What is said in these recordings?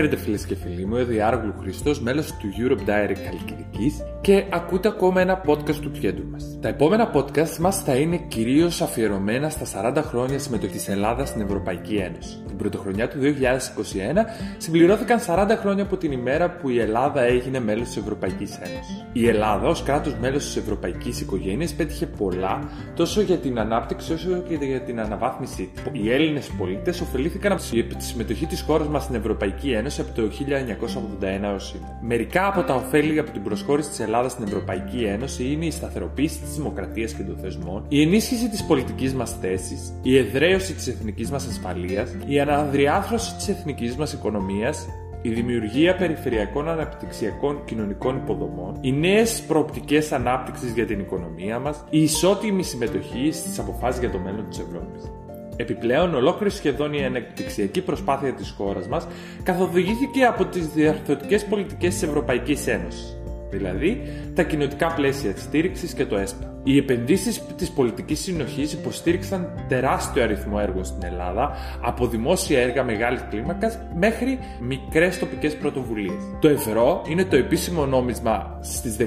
Χαίρετε φίλες και φίλοι μου, ο Άργλου Χριστό, μέλος του Europe Diary Καλκιδική και ακούτε ακόμα ένα podcast του κέντρου μας. Τα επόμενα podcast μας θα είναι κυρίως αφιερωμένα στα 40 χρόνια συμμετοχή της Ελλάδας στην Ευρωπαϊκή Ένωση. Την πρωτοχρονιά του 2021 συμπληρώθηκαν 40 χρόνια από την ημέρα που η Ελλάδα έγινε μέλος της Ευρωπαϊκής Ένωσης. Η Ελλάδα, ως κράτος μέλος της Ευρωπαϊκής Οικογένειας, πέτυχε πολλά τόσο για την ανάπτυξη όσο και για την αναβάθμιση. Οι Έλληνες πολίτες ωφελήθηκαν από τη συμμετοχή της χώρας μας στην Ευρωπαϊκή Ένωση από το 1981 έως σήμερα. Μερικά από τα ωφέλη από την προσχώρηση της Ελλάδας στην Ευρωπαϊκή Ένωση είναι η σταθεροποίηση της δημοκρατίας και των θεσμών, η ενίσχυση της πολιτικής μας θέσης, η εδραίωση της εθνικής μας ασφαλείας, η αναδριάθρωση της εθνικής μας οικονομίας, η δημιουργία περιφερειακών αναπτυξιακών κοινωνικών υποδομών, οι νέες προοπτικές ανάπτυξης για την οικονομία μας, η ισότιμη συμμετοχή στις αποφάσεις για το μέλλον της Ευρώπης. Επιπλέον, ολόκληρη σχεδόν η ανεπτυξιακή προσπάθεια της χώρας μας καθοδηγήθηκε από τις διαρθρωτικές πολιτικές της Ευρωπαϊκής Ένωσης δηλαδή τα κοινωτικά πλαίσια της στήριξης και το ΕΣΠΑ. Οι επενδύσεις της πολιτικής συνοχής υποστήριξαν τεράστιο αριθμό έργων στην Ελλάδα, από δημόσια έργα μεγάλης κλίμακας μέχρι μικρές τοπικές πρωτοβουλίες. Το ευρώ είναι το επίσημο νόμισμα στις 19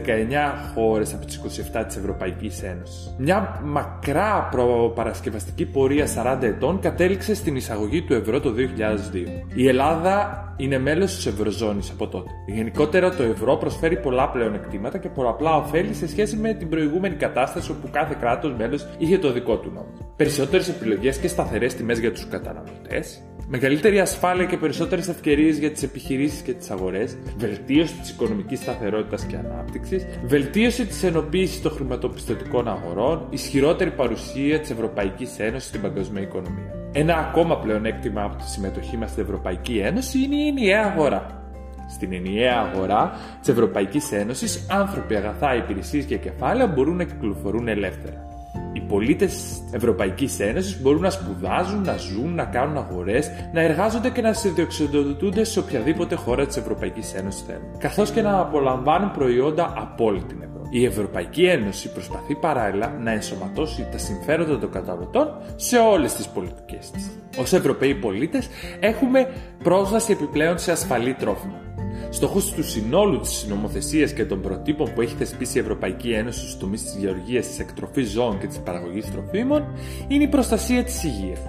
χώρες από τις 27 της Ευρωπαϊκής Ένωσης. Μια μακρά προπαρασκευαστική πορεία 40 ετών κατέληξε στην εισαγωγή του ευρώ το 2002. Η Ελλάδα είναι μέλος της Ευρωζώνης από τότε. Γενικότερα, το ευρώ προσφέρει πολλά πλεονεκτήματα και πολλαπλά ωφέλη σε σχέση με την προηγούμενη κατάσταση όπου κάθε κράτος μέλος είχε το δικό του νόμο. Περισσότερες επιλογές και σταθερές τιμές για τους καταναλωτές, μεγαλύτερη ασφάλεια και περισσότερες ευκαιρίες για τις επιχειρήσεις και τις αγορές, βελτίωση της οικονομικής σταθερότητας και ανάπτυξης, βελτίωση της ενοποίησης των χρηματοπιστωτικών αγορών, ισχυρότερη παρουσία της Ευρωπαϊκής Ένωσης στην παγκοσμία οικονομία. Ένα ακόμα πλεονέκτημα από τη συμμετοχή μας στην Ευρωπαϊκή Ένωση είναι η ενιαία αγορά. Στην ενιαία αγορά της Ευρωπαϊκής Ένωσης, άνθρωποι, αγαθά, υπηρεσίες και κεφάλαια μπορούν να κυκλοφορούν ελεύθερα. Οι πολίτες Ευρωπαϊκής Ένωσης μπορούν να σπουδάζουν, να ζουν, να κάνουν αγορές, να εργάζονται και να συνδιοξιδοτούνται σε οποιαδήποτε χώρα της Ευρωπαϊκής Ένωσης θέλουν. Καθώς και να απολαμβάνουν προϊόντα από όλη την Ευρώπη. Η Ευρωπαϊκή Ένωση προσπαθεί παράλληλα να ενσωματώσει τα συμφέροντα των καταναλωτών σε όλες τις πολιτικές της. Ω Ευρωπαίοι πολίτες, έχουμε πρόσβαση επιπλέον σε ασφαλή τρόφιμα. Στόχος του συνόλου της νομοθεσία και των προτύπων που έχει θεσπίσει η Ευρωπαϊκή Ένωση στους τομείς της γεωργίας, της εκτροφής ζώων και της παραγωγής τροφίμων είναι η προστασία της υγείας.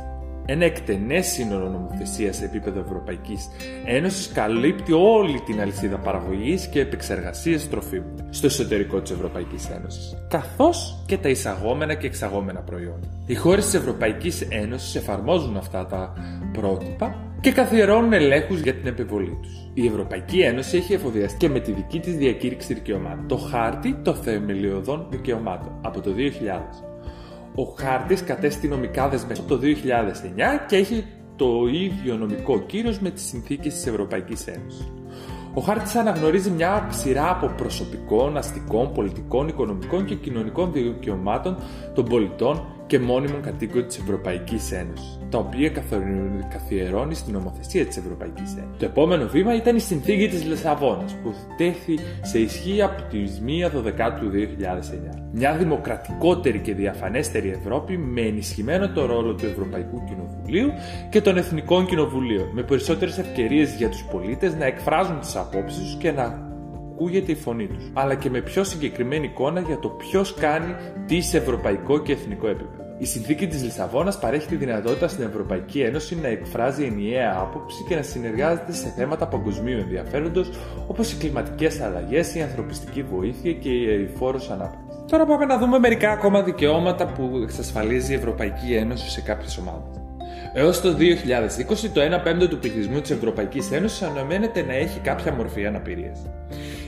Ένα εκτενέ σύνολο νομοθεσία σε επίπεδο Ευρωπαϊκής Ένωσης καλύπτει όλη την αλυσίδα παραγωγής και επεξεργασίας τροφίμων στο εσωτερικό της Ευρωπαϊκής Ένωσης, καθώς και τα εισαγόμενα και εξαγόμενα προϊόντα. Οι χώρες της Ευρωπαϊκής Ένωσης εφαρμόζουν αυτά τα πρότυπα και καθιερώνουν ελέγχους για την επιβολή τους. Η Ευρωπαϊκή Ένωση έχει εφοδιαστεί και με τη δική της διακήρυξη δικαιωμάτων, το χάρτη των θεμελιωδών δικαιωμάτων από το 2000. Ο χάρτης κατέστη νομικά δεσμευτικό το 2009 και έχει το ίδιο νομικό κύρος με τις συνθήκες της Ευρωπαϊκής Ένωσης. Ο χάρτης αναγνωρίζει μια σειρά από προσωπικών, αστικών, πολιτικών, οικονομικών και κοινωνικών δικαιωμάτων των πολιτών και μόνιμων κατοίκων της Ευρωπαϊκής Ένωσης, τα οποία καθιερώνει στην νομοθεσία της Ευρωπαϊκής Ένωσης. Το επόμενο βήμα ήταν η συνθήκη της Λισαβόνας, που τέθη σε ισχύ από τη 1 12 του 2009. Μια δημοκρατικότερη και διαφανέστερη Ευρώπη με ενισχυμένο το ρόλο του Ευρωπαϊκού Κοινοβουλίου και των Εθνικών Κοινοβουλίων, με περισσότερες ευκαιρίες για τους πολίτες να εκφράζουν τις απόψεις τους και να ακούγεται η φωνή τους, αλλά και με πιο συγκεκριμένη εικόνα για το ποιος κάνει τι σε ευρωπαϊκό και εθνικό επίπεδο. Η συνθήκη της Λισαβόνας παρέχει τη δυνατότητα στην Ευρωπαϊκή Ένωση να εκφράζει ενιαία άποψη και να συνεργάζεται σε θέματα παγκοσμίου ενδιαφέροντος όπως οι κλιματικές αλλαγές, η ανθρωπιστική βοήθεια και η αηφόρος ανάπτυξη. Τώρα πάμε να δούμε μερικά ακόμα δικαιώματα που εξασφαλίζει η Ευρωπαϊκή Ένωση σε κάποιες ομάδες. Έως το 2020, το 1 πέμπτο του πληθυσμού της Ευρωπαϊκής Ένωσης αναμένεται να έχει κάποια μορφή αναπηρίας.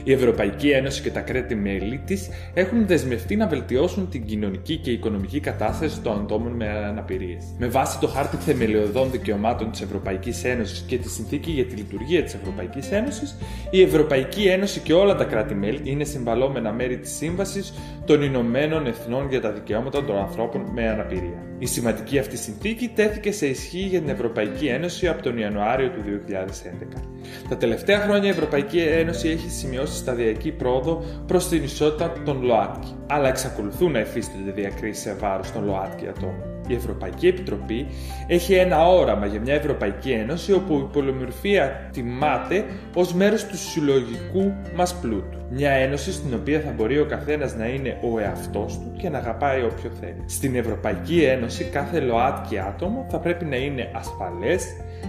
Η Ευρωπαϊκή Ένωση και τα κράτη-μέλη της έχουν δεσμευτεί να βελτιώσουν την κοινωνική και οικονομική κατάσταση των ατόμων με αναπηρίες. Με βάση το χάρτη θεμελιωδών δικαιωμάτων της Ευρωπαϊκής Ένωσης και τη συνθήκη για τη λειτουργία της Ευρωπαϊκής Ένωσης, η Ευρωπαϊκή Ένωση και όλα τα κράτη-μέλη είναι συμβαλόμενα μέρη της Σύμβασης των Ηνωμένων Εθνών για τα Δικαιώματα των Ανθρώπων με Αναπηρία. Η σημαντική αυτή συνθήκη τέθηκε σε ισχύ για την Ευρωπαϊκή Ένωση από τον Ιανουάριο του 2011. Τα τελευταία χρόνια η Ευρωπαϊκή Ένωση έχει σημειώσει σταδιακή πρόοδο προς την ισότητα των ΛΟΑΤΚΙ, αλλά εξακολουθούν να υφίστανται διακρίσεις σε βάρος των ΛΟΑΤΚΙ ατόμων. Η Ευρωπαϊκή Επιτροπή έχει ένα όραμα για μια Ευρωπαϊκή Ένωση όπου η πολυμορφία τιμάται ως μέρος του συλλογικού μας πλούτου. Μια ένωση στην οποία θα μπορεί ο καθένας να είναι ο εαυτός του και να αγαπάει όποιο θέλει. Στην Ευρωπαϊκή Ένωση κάθε ΛΟΑΤΚΙ άτομο θα πρέπει να είναι ασφαλές,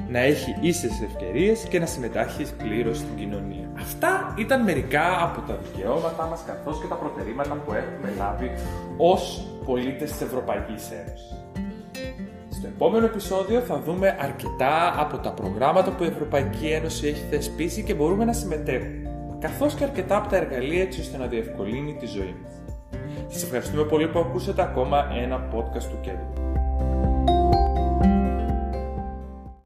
να έχει ίσες ευκαιρίες και να συμμετάχει πλήρως στην κοινωνία. Αυτά ήταν μερικά από τα δικαιώματά μας καθώς και τα προτερήματα που έχουμε λάβει ως πολίτες της Ευρωπαϊκής Ένωσης. Στο επόμενο επεισόδιο θα δούμε αρκετά από τα προγράμματα που η Ευρωπαϊκή Ένωση έχει θεσπίσει και μπορούμε να συμμετέχουμε, καθώς και αρκετά από τα εργαλεία έτσι ώστε να διευκολύνει τη ζωή μας. Σας ευχαριστούμε πολύ που ακούσατε ακόμα ένα podcast του Κέντρου.